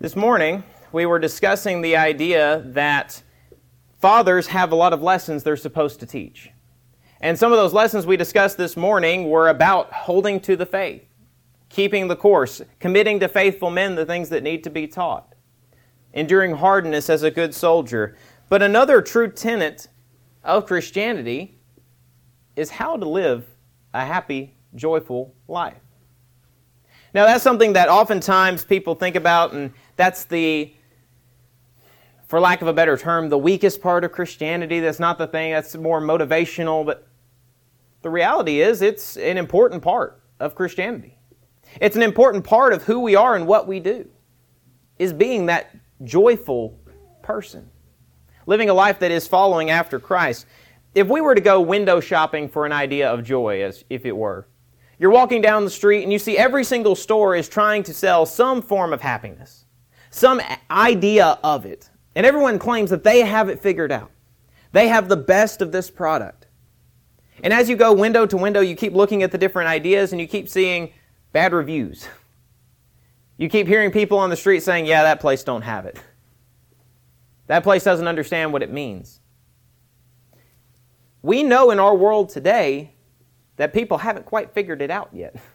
This morning, we were discussing the idea that fathers have a lot of lessons they're supposed to teach. And some of those lessons we discussed this morning were about holding to the faith, keeping the course, committing to faithful men the things that need to be taught, enduring hardness as a good soldier. But another true tenet of Christianity is how to live a happy, joyful life. Now, that's something that oftentimes people think about, and that's the, for lack of a better term, the weakest part of Christianity. That's not the thing, that's more motivational, but the reality is it's an important part of Christianity. It's an important part of who we are and what we do, is being that joyful person, living a life that is following after Christ. If we were to go window shopping for an idea of joy, as if it were, you're walking down the street and you see every single store is trying to sell some form of happiness, some idea of it. And everyone claims that they have it figured out. They have the best of this product. And as you go window to window, you keep looking at the different ideas and you keep seeing bad reviews. You keep hearing people on the street saying, yeah, that place don't have it. That place doesn't understand what it means. We know in our world today that people haven't quite figured it out yet.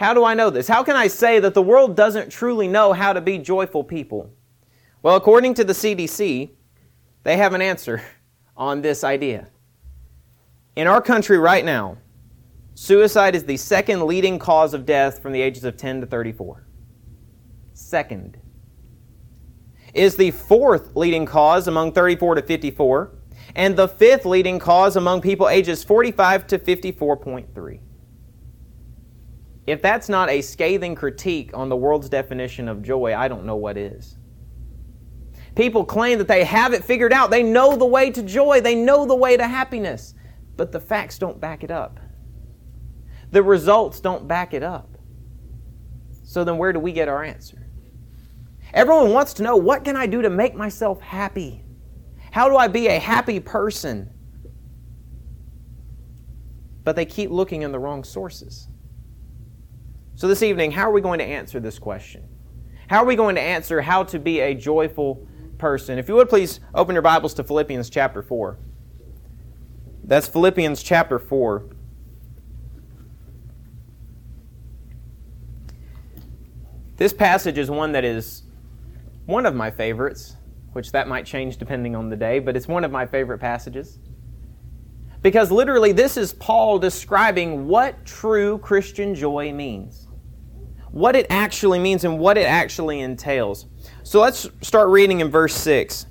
How do I know this? How can I say that the world doesn't truly know how to be joyful people? Well, according to the CDC, they have an answer on this idea. In our country right now, suicide is the second leading cause of death from the ages of 10 to 34. Second. Is the fourth leading cause among 34 to 54 and the fifth leading cause among people ages 45 to 54.3. If that's not a scathing critique on the world's definition of joy, I don't know what is. People claim that they have it figured out. They know the way to joy, they know the way to happiness, but the facts don't back it up. The results don't back it up. So then, where do we get our answer? Everyone wants to know what can I do to make myself happy? How do I be a happy person? But they keep looking in the wrong sources. So, this evening, how are we going to answer this question? How are we going to answer how to be a joyful person? If you would please open your Bibles to Philippians chapter 4. That's Philippians chapter 4. This passage is one that is one of my favorites which that might change depending on the day, but it's one of my favorite passages. Because literally, this is Paul describing what true Christian joy means, what it actually means, and what it actually entails. So let's start reading in verse 6.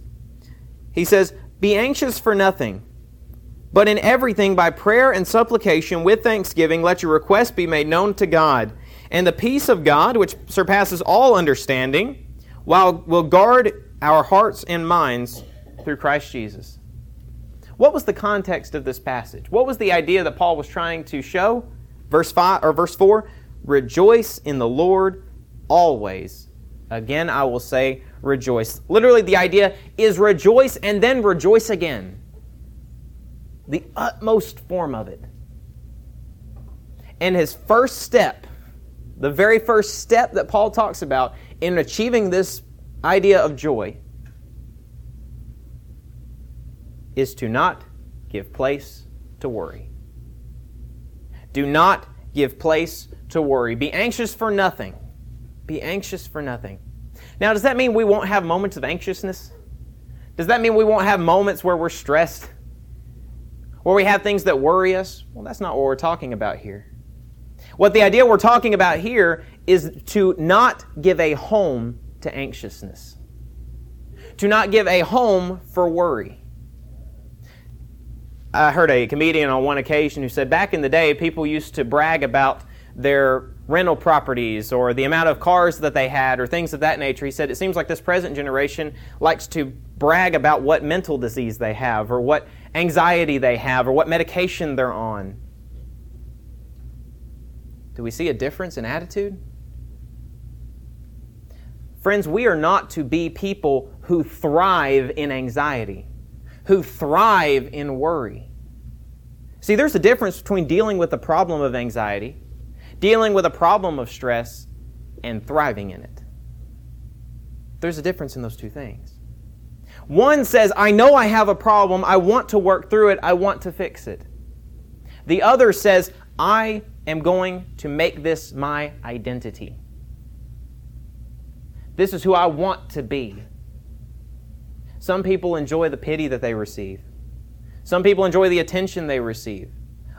He says, Be anxious for nothing, but in everything by prayer and supplication with thanksgiving, let your requests be made known to God. And the peace of God, which surpasses all understanding, while will guard our hearts and minds through Christ Jesus. What was the context of this passage? What was the idea that Paul was trying to show? Verse 5 or verse 4, rejoice in the Lord always. Again, I will say rejoice. Literally the idea is rejoice and then rejoice again. The utmost form of it. And his first step, the very first step that Paul talks about in achieving this idea of joy is to not give place to worry. Do not give place to worry. Be anxious for nothing. Be anxious for nothing. Now, does that mean we won't have moments of anxiousness? Does that mean we won't have moments where we're stressed? Where we have things that worry us? Well, that's not what we're talking about here. What the idea we're talking about here is to not give a home to anxiousness, to not give a home for worry. I heard a comedian on one occasion who said back in the day, people used to brag about their rental properties or the amount of cars that they had or things of that nature. He said it seems like this present generation likes to brag about what mental disease they have or what anxiety they have or what medication they're on. Do we see a difference in attitude? Friends, we are not to be people who thrive in anxiety, who thrive in worry. See, there's a difference between dealing with the problem of anxiety, dealing with a problem of stress, and thriving in it. There's a difference in those two things. One says, I know I have a problem. I want to work through it. I want to fix it. The other says, I am going to make this my identity. This is who I want to be. Some people enjoy the pity that they receive. Some people enjoy the attention they receive.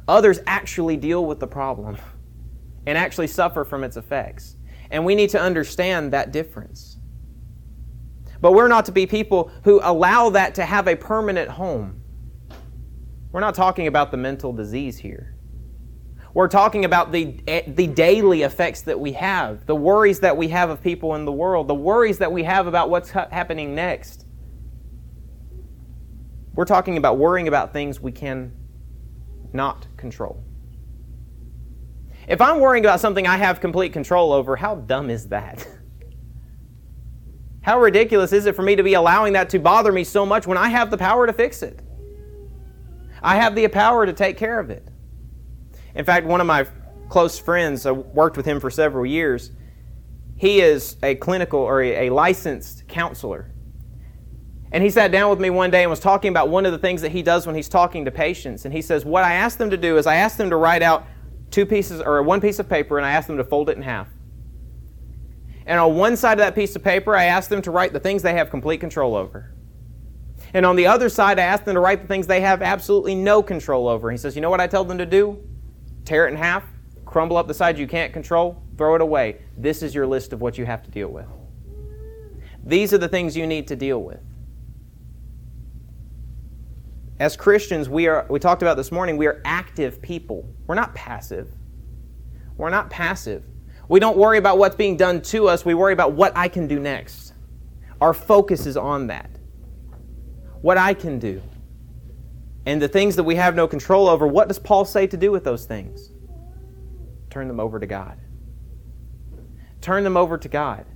Others actually deal with the problem and actually suffer from its effects. And we need to understand that difference. But we're not to be people who allow that to have a permanent home. We're not talking about the mental disease here. We're talking about the, eh, the daily effects that we have, the worries that we have of people in the world, the worries that we have about what's ha- happening next. We're talking about worrying about things we can not control. If I'm worrying about something I have complete control over, how dumb is that? How ridiculous is it for me to be allowing that to bother me so much when I have the power to fix it? I have the power to take care of it. In fact, one of my close friends, I worked with him for several years, he is a clinical or a licensed counselor. And he sat down with me one day and was talking about one of the things that he does when he's talking to patients. And he says, What I ask them to do is I ask them to write out two pieces or one piece of paper and I ask them to fold it in half. And on one side of that piece of paper, I ask them to write the things they have complete control over. And on the other side, I ask them to write the things they have absolutely no control over. He says, You know what I tell them to do? Tear it in half, crumble up the side you can't control, throw it away. This is your list of what you have to deal with. These are the things you need to deal with. As Christians, we are we talked about this morning, we are active people. We're not passive. We're not passive. We don't worry about what's being done to us, we worry about what I can do next. Our focus is on that. What I can do. And the things that we have no control over, what does Paul say to do with those things? Turn them over to God. Turn them over to God.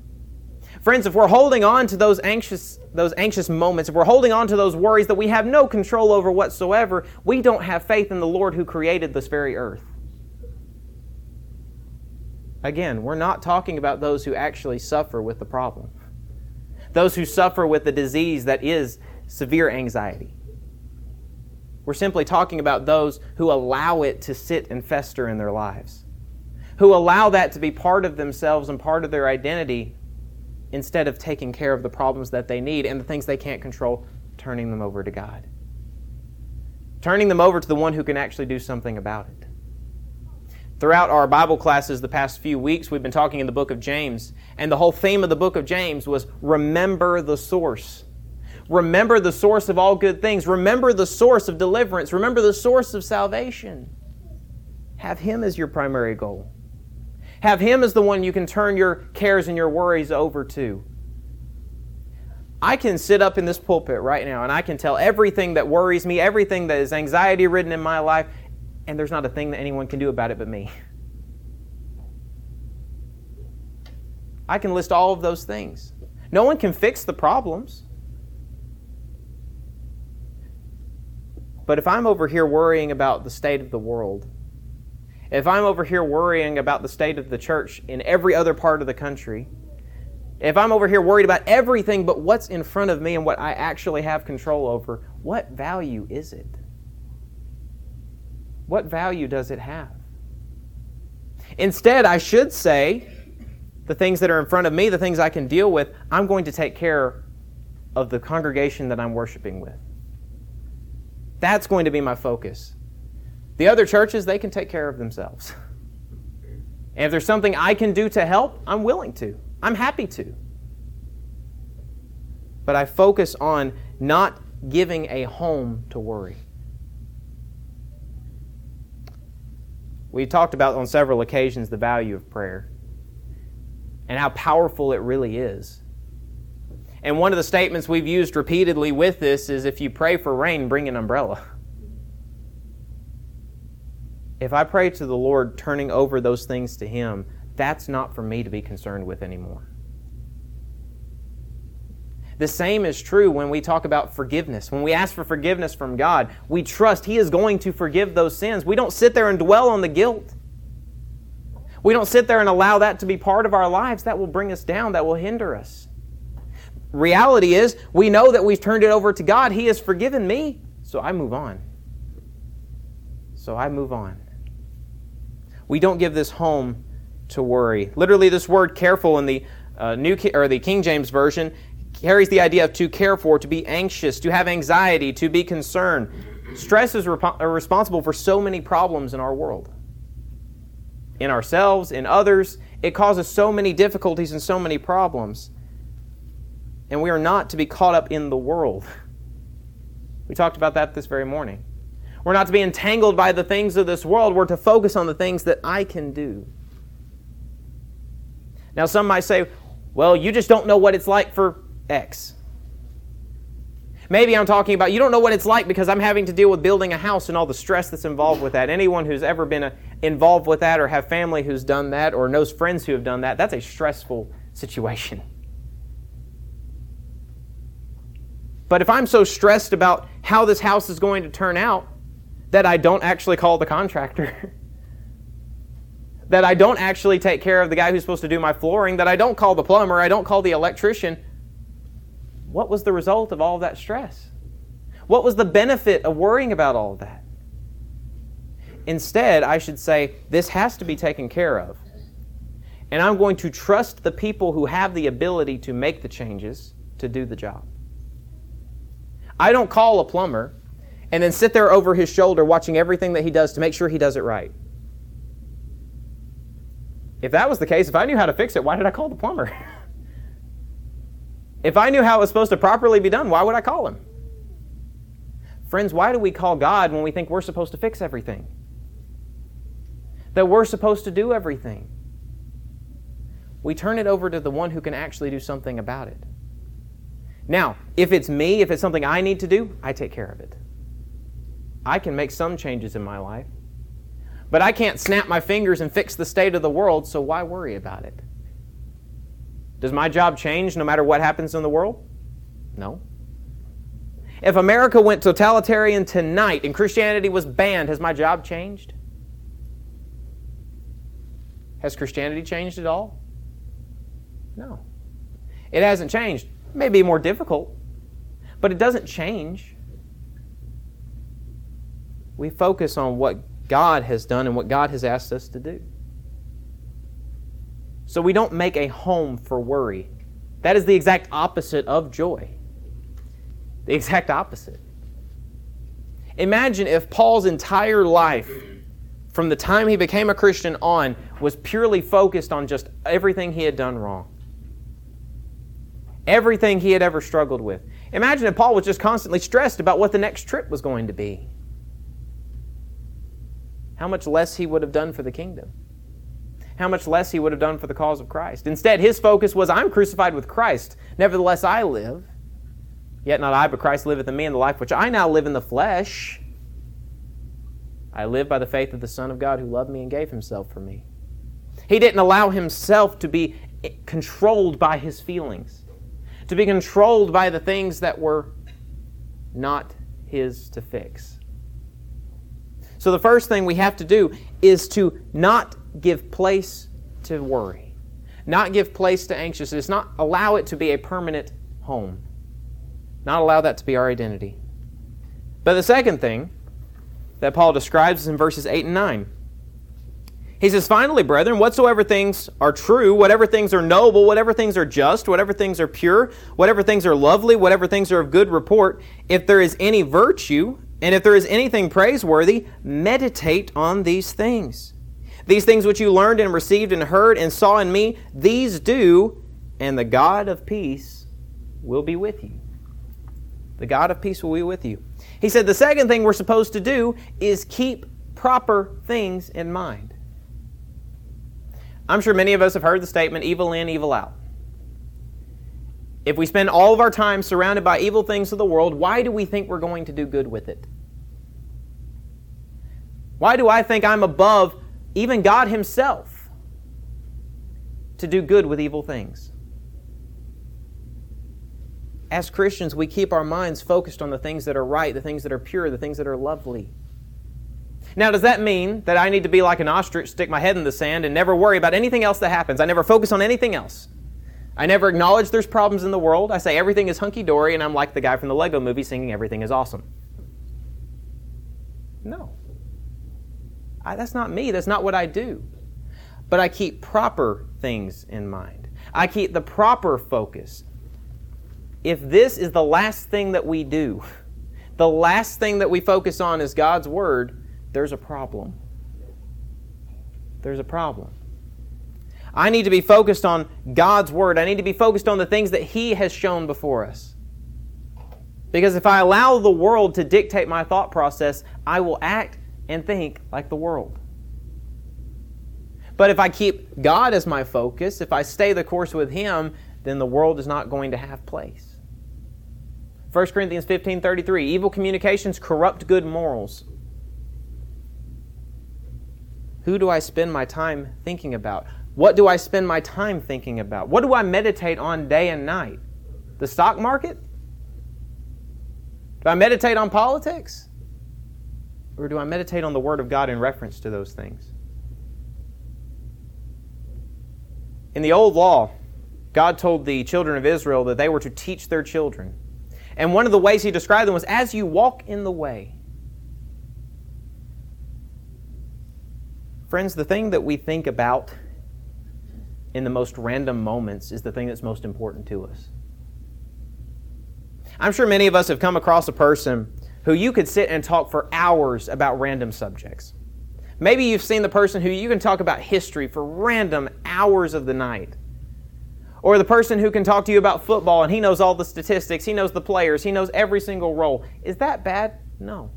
Friends, if we're holding on to those anxious, those anxious moments, if we're holding on to those worries that we have no control over whatsoever, we don't have faith in the Lord who created this very earth. Again, we're not talking about those who actually suffer with the problem, those who suffer with the disease that is severe anxiety. We're simply talking about those who allow it to sit and fester in their lives, who allow that to be part of themselves and part of their identity instead of taking care of the problems that they need and the things they can't control, turning them over to God. Turning them over to the one who can actually do something about it. Throughout our Bible classes the past few weeks, we've been talking in the book of James, and the whole theme of the book of James was remember the source. Remember the source of all good things. Remember the source of deliverance. Remember the source of salvation. Have Him as your primary goal. Have Him as the one you can turn your cares and your worries over to. I can sit up in this pulpit right now and I can tell everything that worries me, everything that is anxiety ridden in my life, and there's not a thing that anyone can do about it but me. I can list all of those things. No one can fix the problems. But if I'm over here worrying about the state of the world, if I'm over here worrying about the state of the church in every other part of the country, if I'm over here worried about everything but what's in front of me and what I actually have control over, what value is it? what value does it have? Instead, I should say, the things that are in front of me, the things I can deal with, I'm going to take care of the congregation that I'm worshiping with. That's going to be my focus. The other churches, they can take care of themselves. And if there's something I can do to help, I'm willing to. I'm happy to. But I focus on not giving a home to worry. We talked about on several occasions the value of prayer and how powerful it really is. And one of the statements we've used repeatedly with this is if you pray for rain, bring an umbrella. If I pray to the Lord, turning over those things to Him, that's not for me to be concerned with anymore. The same is true when we talk about forgiveness. When we ask for forgiveness from God, we trust He is going to forgive those sins. We don't sit there and dwell on the guilt. We don't sit there and allow that to be part of our lives. That will bring us down, that will hinder us. reality is, we know that we've turned it over to God. He has forgiven me, so I move on. So I move on. We don't give this home to worry. Literally, this word careful in the uh, New or the King James Version carries the idea of to care for, to be anxious, to have anxiety, to be concerned. Stress is rep- responsible for so many problems in our world. In ourselves, in others, it causes so many difficulties and so many problems. And we are not to be caught up in the world. We talked about that this very morning. We're not to be entangled by the things of this world. We're to focus on the things that I can do. Now, some might say, well, you just don't know what it's like for X. Maybe I'm talking about you don't know what it's like because I'm having to deal with building a house and all the stress that's involved with that. Anyone who's ever been a, uh, involved with that or have family who's done that or knows friends who have done that, that's a stressful situation. But if I'm so stressed about how this house is going to turn out that I don't actually call the contractor, that I don't actually take care of the guy who's supposed to do my flooring, that I don't call the plumber, I don't call the electrician, what was the result of all of that stress? What was the benefit of worrying about all of that? Instead, I should say, this has to be taken care of. And I'm going to trust the people who have the ability to make the changes to do the job. I don't call a plumber and then sit there over his shoulder watching everything that he does to make sure he does it right. If that was the case, if I knew how to fix it, why did I call the plumber? If I knew how it was supposed to properly be done, why would I call him? Friends, why do we call God when we think we're supposed to fix everything? That we're supposed to do everything? We turn it over to the one who can actually do something about it. Now, if it's me, if it's something I need to do, I take care of it. I can make some changes in my life. But I can't snap my fingers and fix the state of the world, so why worry about it? Does my job change no matter what happens in the world? No. If America went totalitarian tonight and Christianity was banned, has my job changed? Has Christianity changed at all? No. It hasn't changed. It may be more difficult, but it doesn't change. We focus on what God has done and what God has asked us to do. So we don't make a home for worry. That is the exact opposite of joy. The exact opposite. Imagine if Paul's entire life, from the time he became a Christian on, was purely focused on just everything he had done wrong. Everything he had ever struggled with. Imagine if Paul was just constantly stressed about what the next trip was going to be. How much less he would have done for the kingdom how much less he would have done for the cause of Christ. Instead, his focus was, I'm crucified with Christ. Nevertheless, I live. Yet not I, but Christ liveth in me, and the life which I now live in the flesh, I live by the faith of the Son of God who loved me and gave himself for me. He didn't allow himself to be controlled by his feelings, to be controlled by the things that were not his to fix. So, the first thing we have to do is to not give place to worry, not give place to anxiousness, not allow it to be a permanent home, not allow that to be our identity. But the second thing that Paul describes is in verses 8 and 9. He says, Finally, brethren, whatsoever things are true, whatever things are noble, whatever things are just, whatever things are pure, whatever things are lovely, whatever things are of good report, if there is any virtue, and if there is anything praiseworthy, meditate on these things. These things which you learned and received and heard and saw in me, these do, and the God of peace will be with you. The God of peace will be with you. He said the second thing we're supposed to do is keep proper things in mind. I'm sure many of us have heard the statement evil in, evil out. If we spend all of our time surrounded by evil things of the world, why do we think we're going to do good with it? Why do I think I'm above even God Himself, to do good with evil things. As Christians, we keep our minds focused on the things that are right, the things that are pure, the things that are lovely. Now, does that mean that I need to be like an ostrich, stick my head in the sand, and never worry about anything else that happens? I never focus on anything else. I never acknowledge there's problems in the world. I say everything is hunky dory, and I'm like the guy from the Lego movie singing everything is awesome. No. I, that's not me. That's not what I do. But I keep proper things in mind. I keep the proper focus. If this is the last thing that we do, the last thing that we focus on is God's Word, there's a problem. There's a problem. I need to be focused on God's Word. I need to be focused on the things that He has shown before us. Because if I allow the world to dictate my thought process, I will act and think like the world. But if I keep God as my focus, if I stay the course with Him, then the world is not going to have place. 1 Corinthians 15 33 Evil communications corrupt good morals. Who do I spend my time thinking about? What do I spend my time thinking about? What do I meditate on day and night? The stock market? Do I meditate on politics? Or do I meditate on the Word of God in reference to those things? In the Old Law, God told the children of Israel that they were to teach their children. And one of the ways He described them was as you walk in the way. Friends, the thing that we think about in the most random moments is the thing that's most important to us. I'm sure many of us have come across a person who you could sit and talk for hours about random subjects. Maybe you've seen the person who you can talk about history for random hours of the night. Or the person who can talk to you about football and he knows all the statistics, he knows the players, he knows every single role. Is that bad? No.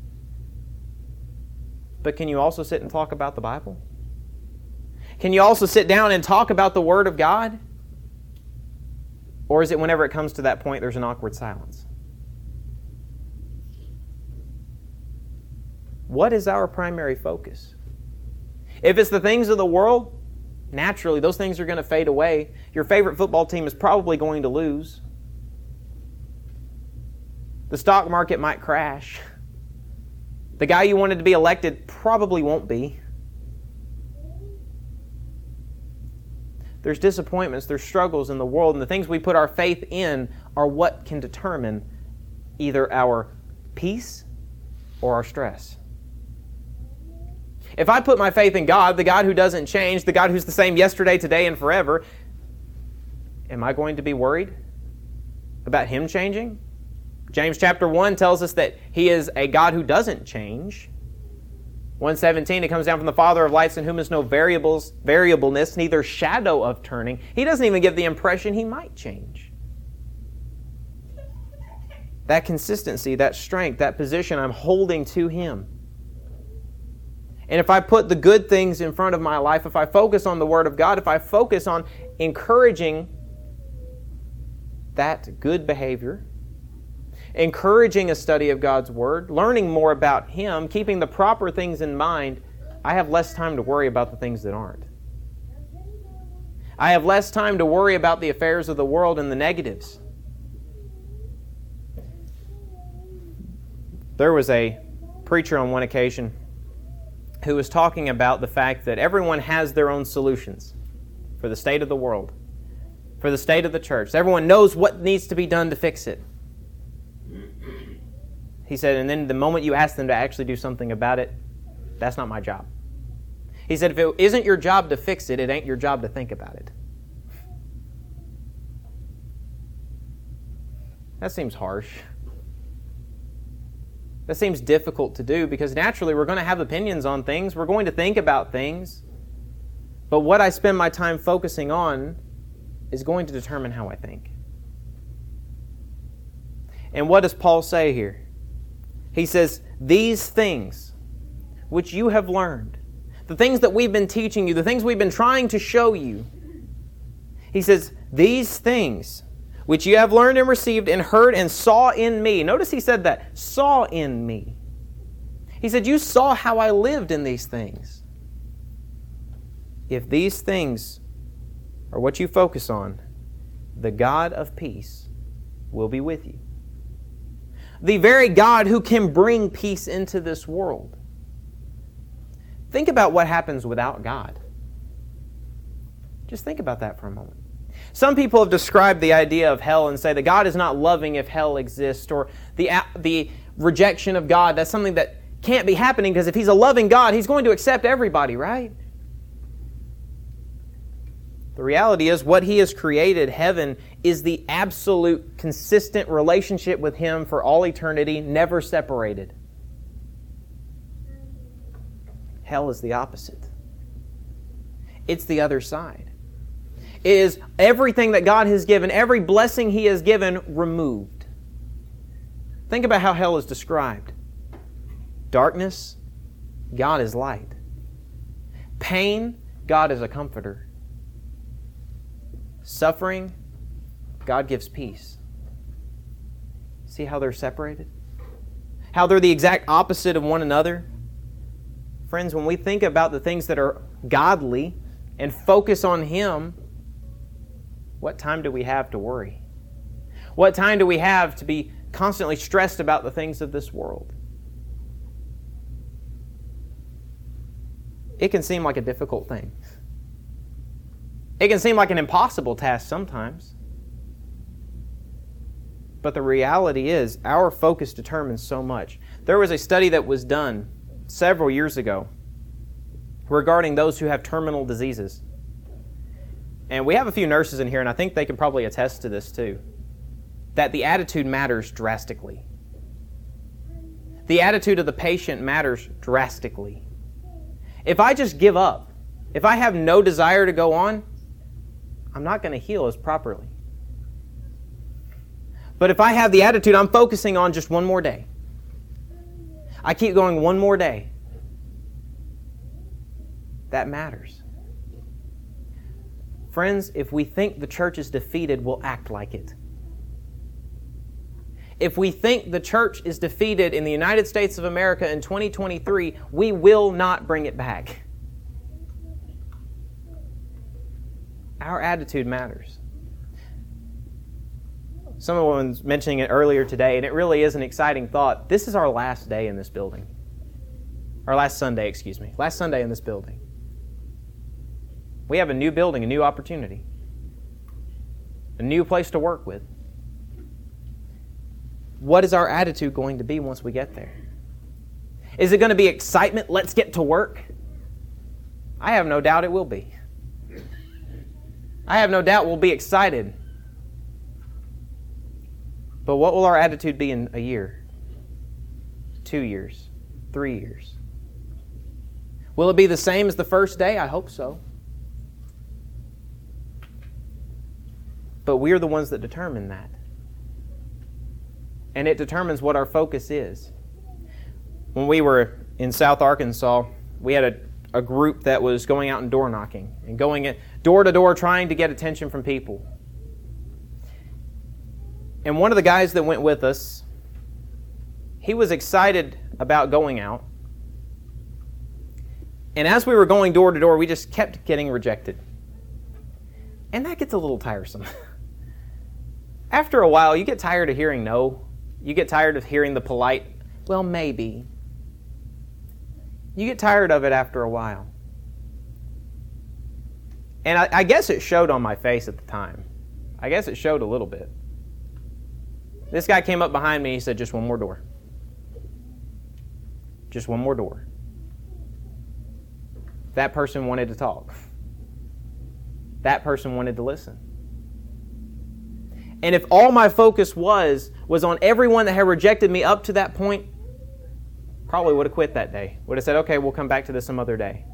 But can you also sit and talk about the Bible? Can you also sit down and talk about the Word of God? Or is it whenever it comes to that point, there's an awkward silence? What is our primary focus? If it's the things of the world, naturally, those things are going to fade away. Your favorite football team is probably going to lose. The stock market might crash. The guy you wanted to be elected probably won't be. There's disappointments, there's struggles in the world, and the things we put our faith in are what can determine either our peace or our stress. If I put my faith in God, the God who doesn't change, the God who's the same yesterday, today, and forever, am I going to be worried about Him changing? James chapter 1 tells us that He is a God who doesn't change. 117, it comes down from the Father of lights in whom is no variables, variableness, neither shadow of turning. He doesn't even give the impression he might change. That consistency, that strength, that position, I'm holding to Him. And if I put the good things in front of my life, if I focus on the Word of God, if I focus on encouraging that good behavior, encouraging a study of God's Word, learning more about Him, keeping the proper things in mind, I have less time to worry about the things that aren't. I have less time to worry about the affairs of the world and the negatives. There was a preacher on one occasion who was talking about the fact that everyone has their own solutions for the state of the world, for the state of the church. Everyone knows what needs to be done to fix it. He said, and then the moment you ask them to actually do something about it, that's not my job. He said, if it isn't your job to fix it, it ain't your job to think about it. That seems harsh. That seems difficult to do because naturally we're going to have opinions on things, we're going to think about things. But what I spend my time focusing on is going to determine how I think. And what does Paul say here? He says, These things which you have learned, the things that we've been teaching you, the things we've been trying to show you, he says, These things which you have learned and received and heard and saw in me. Notice he said that, saw in me. He said, You saw how I lived in these things. If these things are what you focus on, the God of peace will be with you. The very God who can bring peace into this world. Think about what happens without God. Just think about that for a moment. Some people have described the idea of hell and say that God is not loving if hell exists, or the, the rejection of God, that's something that can't be happening because if He's a loving God, He's going to accept everybody, right? The reality is, what He has created, heaven, is the absolute consistent relationship with Him for all eternity, never separated. Hell is the opposite, it's the other side. Is everything that God has given, every blessing He has given, removed. Think about how hell is described darkness, God is light. Pain, God is a comforter. Suffering, God gives peace. See how they're separated? How they're the exact opposite of one another? Friends, when we think about the things that are godly and focus on Him, what time do we have to worry? What time do we have to be constantly stressed about the things of this world? It can seem like a difficult thing. It can seem like an impossible task sometimes. But the reality is, our focus determines so much. There was a study that was done several years ago regarding those who have terminal diseases. And we have a few nurses in here, and I think they can probably attest to this too that the attitude matters drastically. The attitude of the patient matters drastically. If I just give up, if I have no desire to go on, I'm not going to heal as properly. But if I have the attitude, I'm focusing on just one more day, I keep going one more day, that matters. Friends, if we think the church is defeated, we'll act like it. If we think the church is defeated in the United States of America in 2023, we will not bring it back. Our attitude matters. Someone was mentioning it earlier today, and it really is an exciting thought. This is our last day in this building. Our last Sunday, excuse me. Last Sunday in this building. We have a new building, a new opportunity, a new place to work with. What is our attitude going to be once we get there? Is it going to be excitement? Let's get to work? I have no doubt it will be. I have no doubt we'll be excited. But what will our attitude be in a year? Two years? Three years? Will it be the same as the first day? I hope so. But we're the ones that determine that. And it determines what our focus is. When we were in South Arkansas, we had a, a group that was going out and door knocking and going door to door trying to get attention from people. And one of the guys that went with us, he was excited about going out. And as we were going door to door, we just kept getting rejected. And that gets a little tiresome. After a while, you get tired of hearing no. You get tired of hearing the polite, well, maybe. You get tired of it after a while. And I, I, guess it showed on my face at the time. I guess it showed a little bit. This guy came up behind me. He said, Just one more door. Just one more door. That person wanted to talk. That person wanted to listen. And if all my focus was was on everyone that had rejected me up to that point, probably would have quit that day. Would have said, "Okay, we'll come back to this some other day."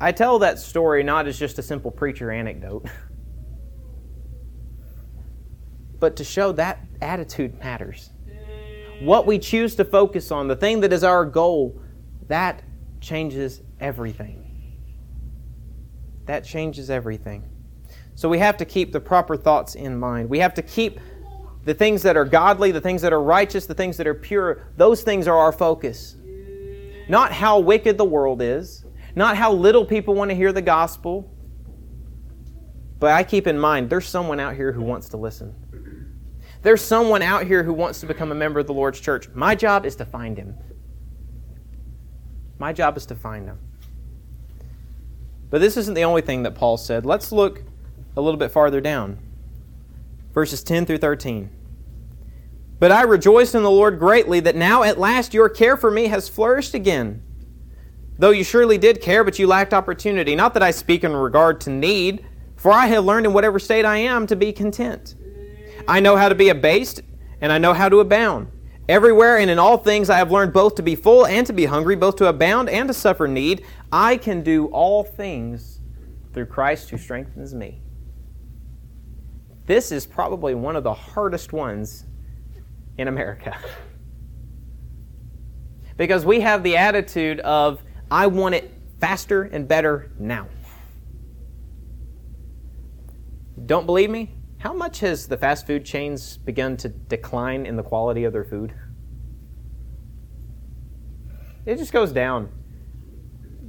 I tell that story not as just a simple preacher anecdote, but to show that attitude matters. What we choose to focus on, the thing that is our goal, that changes everything. That changes everything. So we have to keep the proper thoughts in mind. We have to keep the things that are godly, the things that are righteous, the things that are pure. Those things are our focus. Not how wicked the world is, not how little people want to hear the gospel, but I keep in mind there's someone out here who wants to listen. There's someone out here who wants to become a member of the Lord's church. My job is to find him. My job is to find him. But this isn't the only thing that Paul said. Let's look a little bit farther down. Verses 10 through 13. But I rejoice in the Lord greatly that now at last your care for me has flourished again. Though you surely did care, but you lacked opportunity. Not that I speak in regard to need, for I have learned in whatever state I am to be content. I know how to be abased, and I know how to abound. Everywhere and in all things I have learned both to be full and to be hungry, both to abound and to suffer need. I can do all things through Christ who strengthens me. This is probably one of the hardest ones in America. because we have the attitude of, I want it faster and better now. Don't believe me? How much has the fast food chains begun to decline in the quality of their food? It just goes down.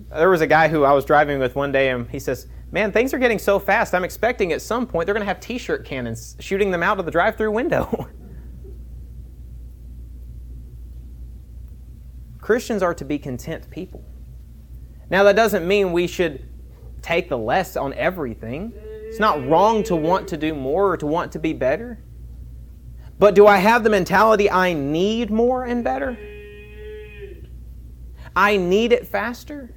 There was a guy who I was driving with one day, and he says, Man, things are getting so fast. I'm expecting at some point they're going to have t shirt cannons shooting them out of the drive through window. Christians are to be content people. Now, that doesn't mean we should take the less on everything. It's not wrong to want to do more or to want to be better. But do I have the mentality I need more and better? I need it faster?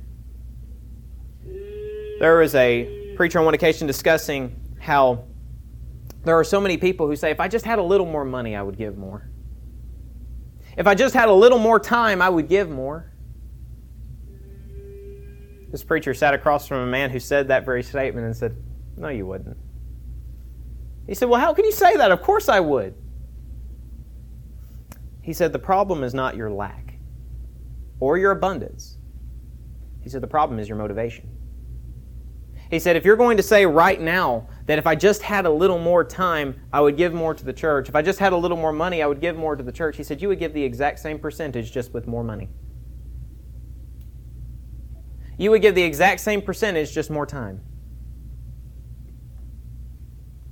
There was a preacher on one occasion discussing how there are so many people who say, if I just had a little more money, I would give more. If I just had a little more time, I would give more. This preacher sat across from a man who said that very statement and said, No, you wouldn't. He said, Well, how can you say that? Of course I would. He said, The problem is not your lack or your abundance. He said, The problem is your motivation. He said, if you're going to say right now that if I just had a little more time, I would give more to the church, if I just had a little more money, I would give more to the church, he said, you would give the exact same percentage just with more money. You would give the exact same percentage, just more time.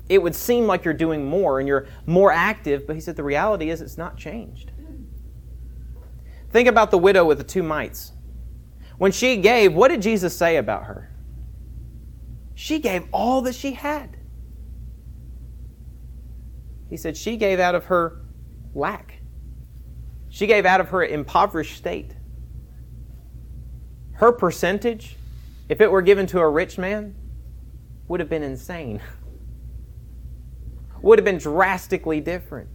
It would seem like you're doing more and you're more active, but he said the reality is it's not changed. Think about the widow with the two mites. When she gave, what did Jesus say about her? She gave all that she had. He said she gave out of her lack. She gave out of her impoverished state. Her percentage, if it were given to a rich man, would have been insane. Would have been drastically different.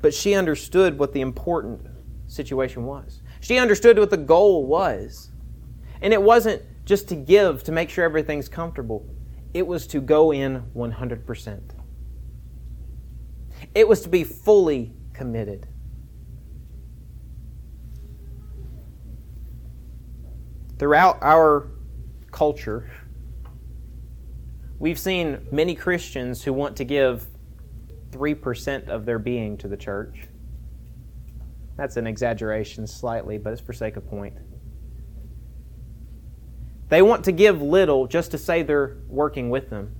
But she understood what the important situation was. She understood what the goal was. And it wasn't just to give to make sure everything's comfortable. It was to go in 100%. It was to be fully committed. Throughout our culture, we've seen many Christians who want to give 3% of their being to the church. That's an exaggeration slightly, but it's for sake of point. They want to give little just to say they're working with them.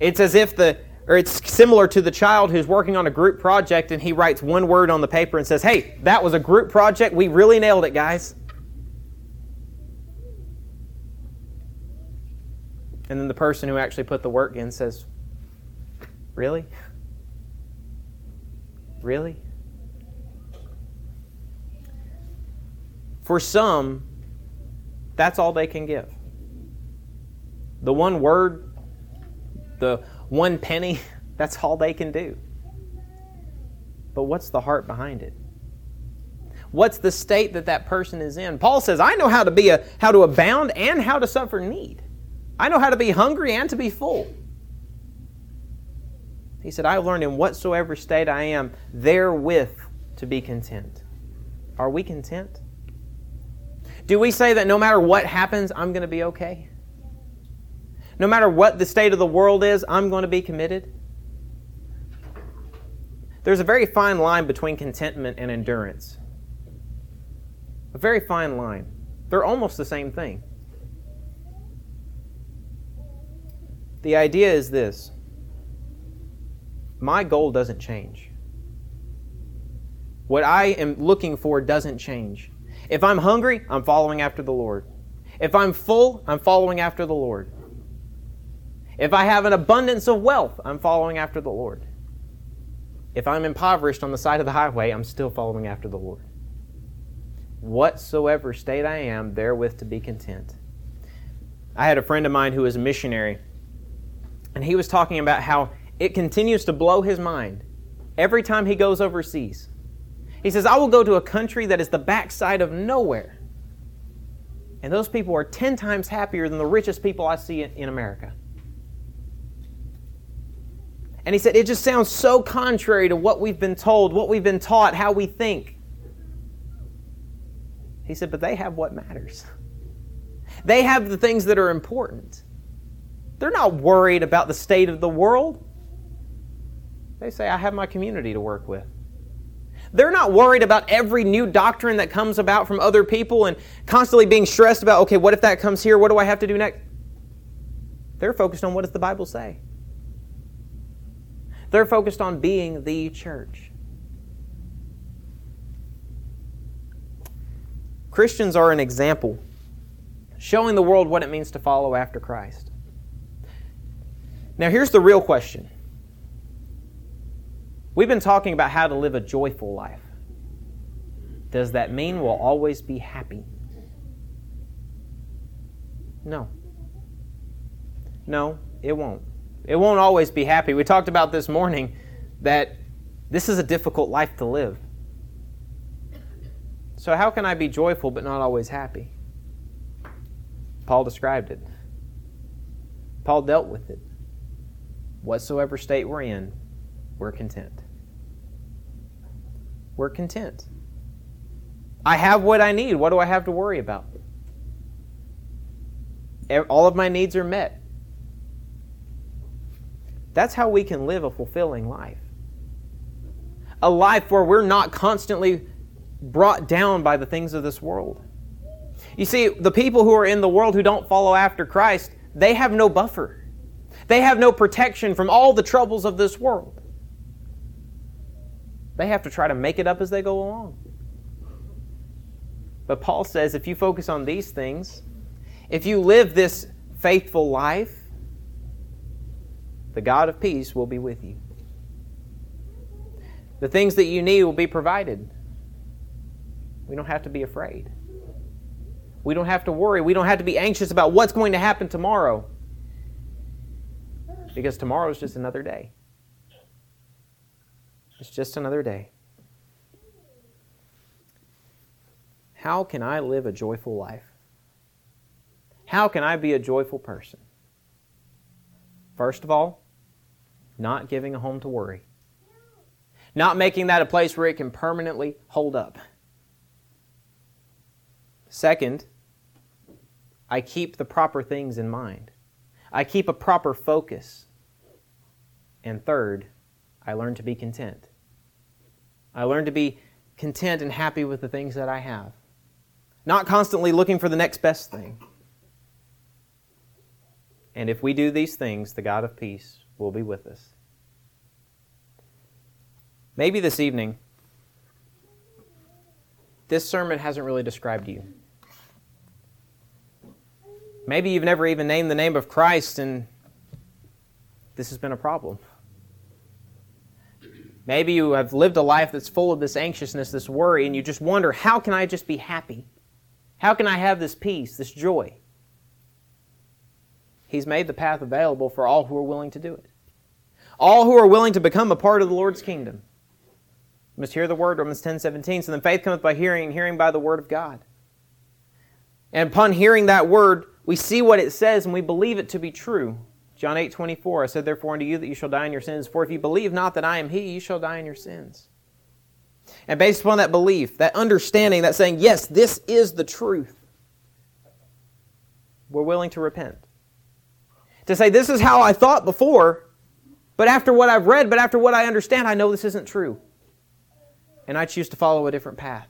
It's as if the, or it's similar to the child who's working on a group project and he writes one word on the paper and says, Hey, that was a group project. We really nailed it, guys. And then the person who actually put the work in says, Really? Really? For some, that's all they can give. The one word, the one penny, that's all they can do. But what's the heart behind it? What's the state that that person is in? Paul says, "I know how to be a how to abound and how to suffer need. I know how to be hungry and to be full." He said, "I learned in whatsoever state I am therewith to be content." Are we content? Do we say that no matter what happens, I'm going to be okay? No matter what the state of the world is, I'm going to be committed? There's a very fine line between contentment and endurance. A very fine line. They're almost the same thing. The idea is this my goal doesn't change. What I am looking for doesn't change. If I'm hungry, I'm following after the Lord. If I'm full, I'm following after the Lord. If I have an abundance of wealth, I'm following after the Lord. If I'm impoverished on the side of the highway, I'm still following after the Lord. Whatsoever state I am, therewith to be content. I had a friend of mine who was a missionary, and he was talking about how it continues to blow his mind every time he goes overseas. He says, I will go to a country that is the backside of nowhere. And those people are 10 times happier than the richest people I see in America. And he said, it just sounds so contrary to what we've been told, what we've been taught, how we think. He said, but they have what matters. They have the things that are important. They're not worried about the state of the world. They say, I have my community to work with. They're not worried about every new doctrine that comes about from other people and constantly being stressed about, okay, what if that comes here? What do I have to do next? They're focused on what does the Bible say? They're focused on being the church. Christians are an example, showing the world what it means to follow after Christ. Now, here's the real question We've been talking about how to live a joyful life. Does that mean we'll always be happy? No. No, it won't. It won't always be happy. We talked about this morning that this is a difficult life to live. So, how can I be joyful but not always happy? Paul described it. Paul dealt with it. Whatsoever state we're in, we're content. We're content. I have what I need. What do I have to worry about? All of my needs are met. That's how we can live a fulfilling life. A life where we're not constantly brought down by the things of this world. You see, the people who are in the world who don't follow after Christ, they have no buffer. They have no protection from all the troubles of this world. They have to try to make it up as they go along. But Paul says if you focus on these things, if you live this faithful life, the God of peace will be with you. The things that you need will be provided. We don't have to be afraid. We don't have to worry. We don't have to be anxious about what's going to happen tomorrow. Because tomorrow is just another day. It's just another day. How can I live a joyful life? How can I be a joyful person? First of all, not giving a home to worry. Not making that a place where it can permanently hold up. Second, I keep the proper things in mind. I keep a proper focus. And third, I learn to be content. I learn to be content and happy with the things that I have, not constantly looking for the next best thing. And if we do these things, the God of peace will be with us. Maybe this evening, this sermon hasn't really described you. Maybe you've never even named the name of Christ, and this has been a problem. Maybe you have lived a life that's full of this anxiousness, this worry, and you just wonder, how can I just be happy? How can I have this peace, this joy? He's made the path available for all who are willing to do it. All who are willing to become a part of the Lord's kingdom. You must hear the word, Romans 10 17. So then faith cometh by hearing, and hearing by the word of God. And upon hearing that word, we see what it says and we believe it to be true. John 8 24, I said therefore unto you that you shall die in your sins, for if you believe not that I am He, you shall die in your sins. And based upon that belief, that understanding, that saying, yes, this is the truth, we're willing to repent. To say, this is how I thought before, but after what I've read, but after what I understand, I know this isn't true. And I choose to follow a different path.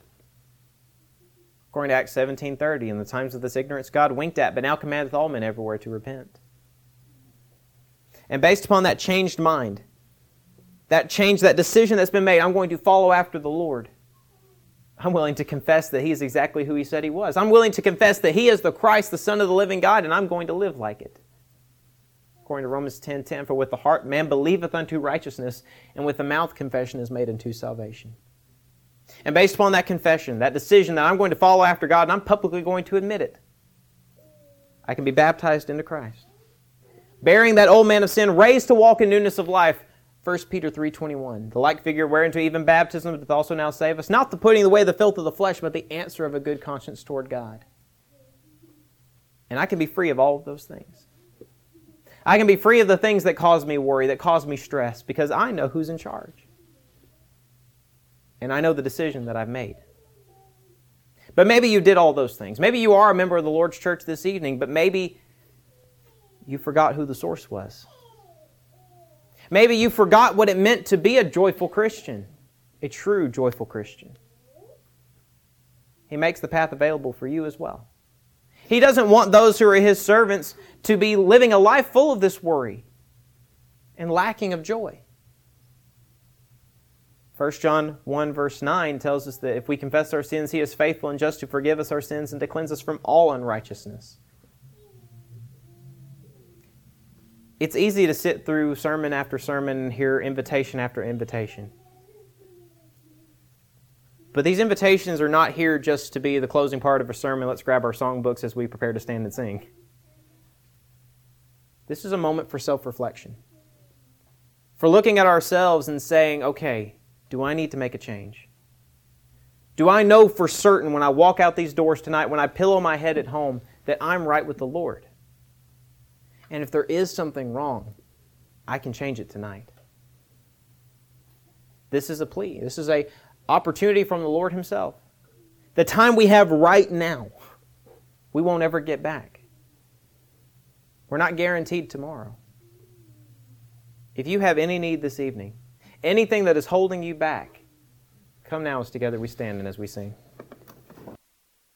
According to Acts 17.30, in the times of this ignorance God winked at, but now commandeth all men everywhere to repent. And based upon that changed mind, that change, that decision that's been made, I'm going to follow after the Lord. I'm willing to confess that He is exactly who He said He was. I'm willing to confess that He is the Christ, the Son of the living God, and I'm going to live like it. According to Romans 10 10, for with the heart man believeth unto righteousness, and with the mouth confession is made unto salvation. And based upon that confession, that decision that I'm going to follow after God, and I'm publicly going to admit it, I can be baptized into Christ. Bearing that old man of sin, raised to walk in newness of life, 1 Peter 3.21, the like figure whereunto even baptism doth also now save us, not the putting away the filth of the flesh, but the answer of a good conscience toward God. And I can be free of all of those things. I can be free of the things that cause me worry, that cause me stress, because I know who's in charge. And I know the decision that I've made. But maybe you did all those things. Maybe you are a member of the Lord's church this evening, but maybe you forgot who the source was. Maybe you forgot what it meant to be a joyful Christian, a true joyful Christian. He makes the path available for you as well. He doesn't want those who are His servants to be living a life full of this worry and lacking of joy. 1 John 1, verse 9 tells us that if we confess our sins, He is faithful and just to forgive us our sins and to cleanse us from all unrighteousness. It's easy to sit through sermon after sermon and hear invitation after invitation. But these invitations are not here just to be the closing part of a sermon. Let's grab our songbooks as we prepare to stand and sing. This is a moment for self reflection, for looking at ourselves and saying, okay, do I need to make a change? Do I know for certain when I walk out these doors tonight, when I pillow my head at home, that I'm right with the Lord? And if there is something wrong, I can change it tonight. This is a plea. This is a opportunity from the Lord himself. The time we have right now, we won't ever get back. We're not guaranteed tomorrow. If you have any need this evening, anything that is holding you back, come now as together we stand and as we sing.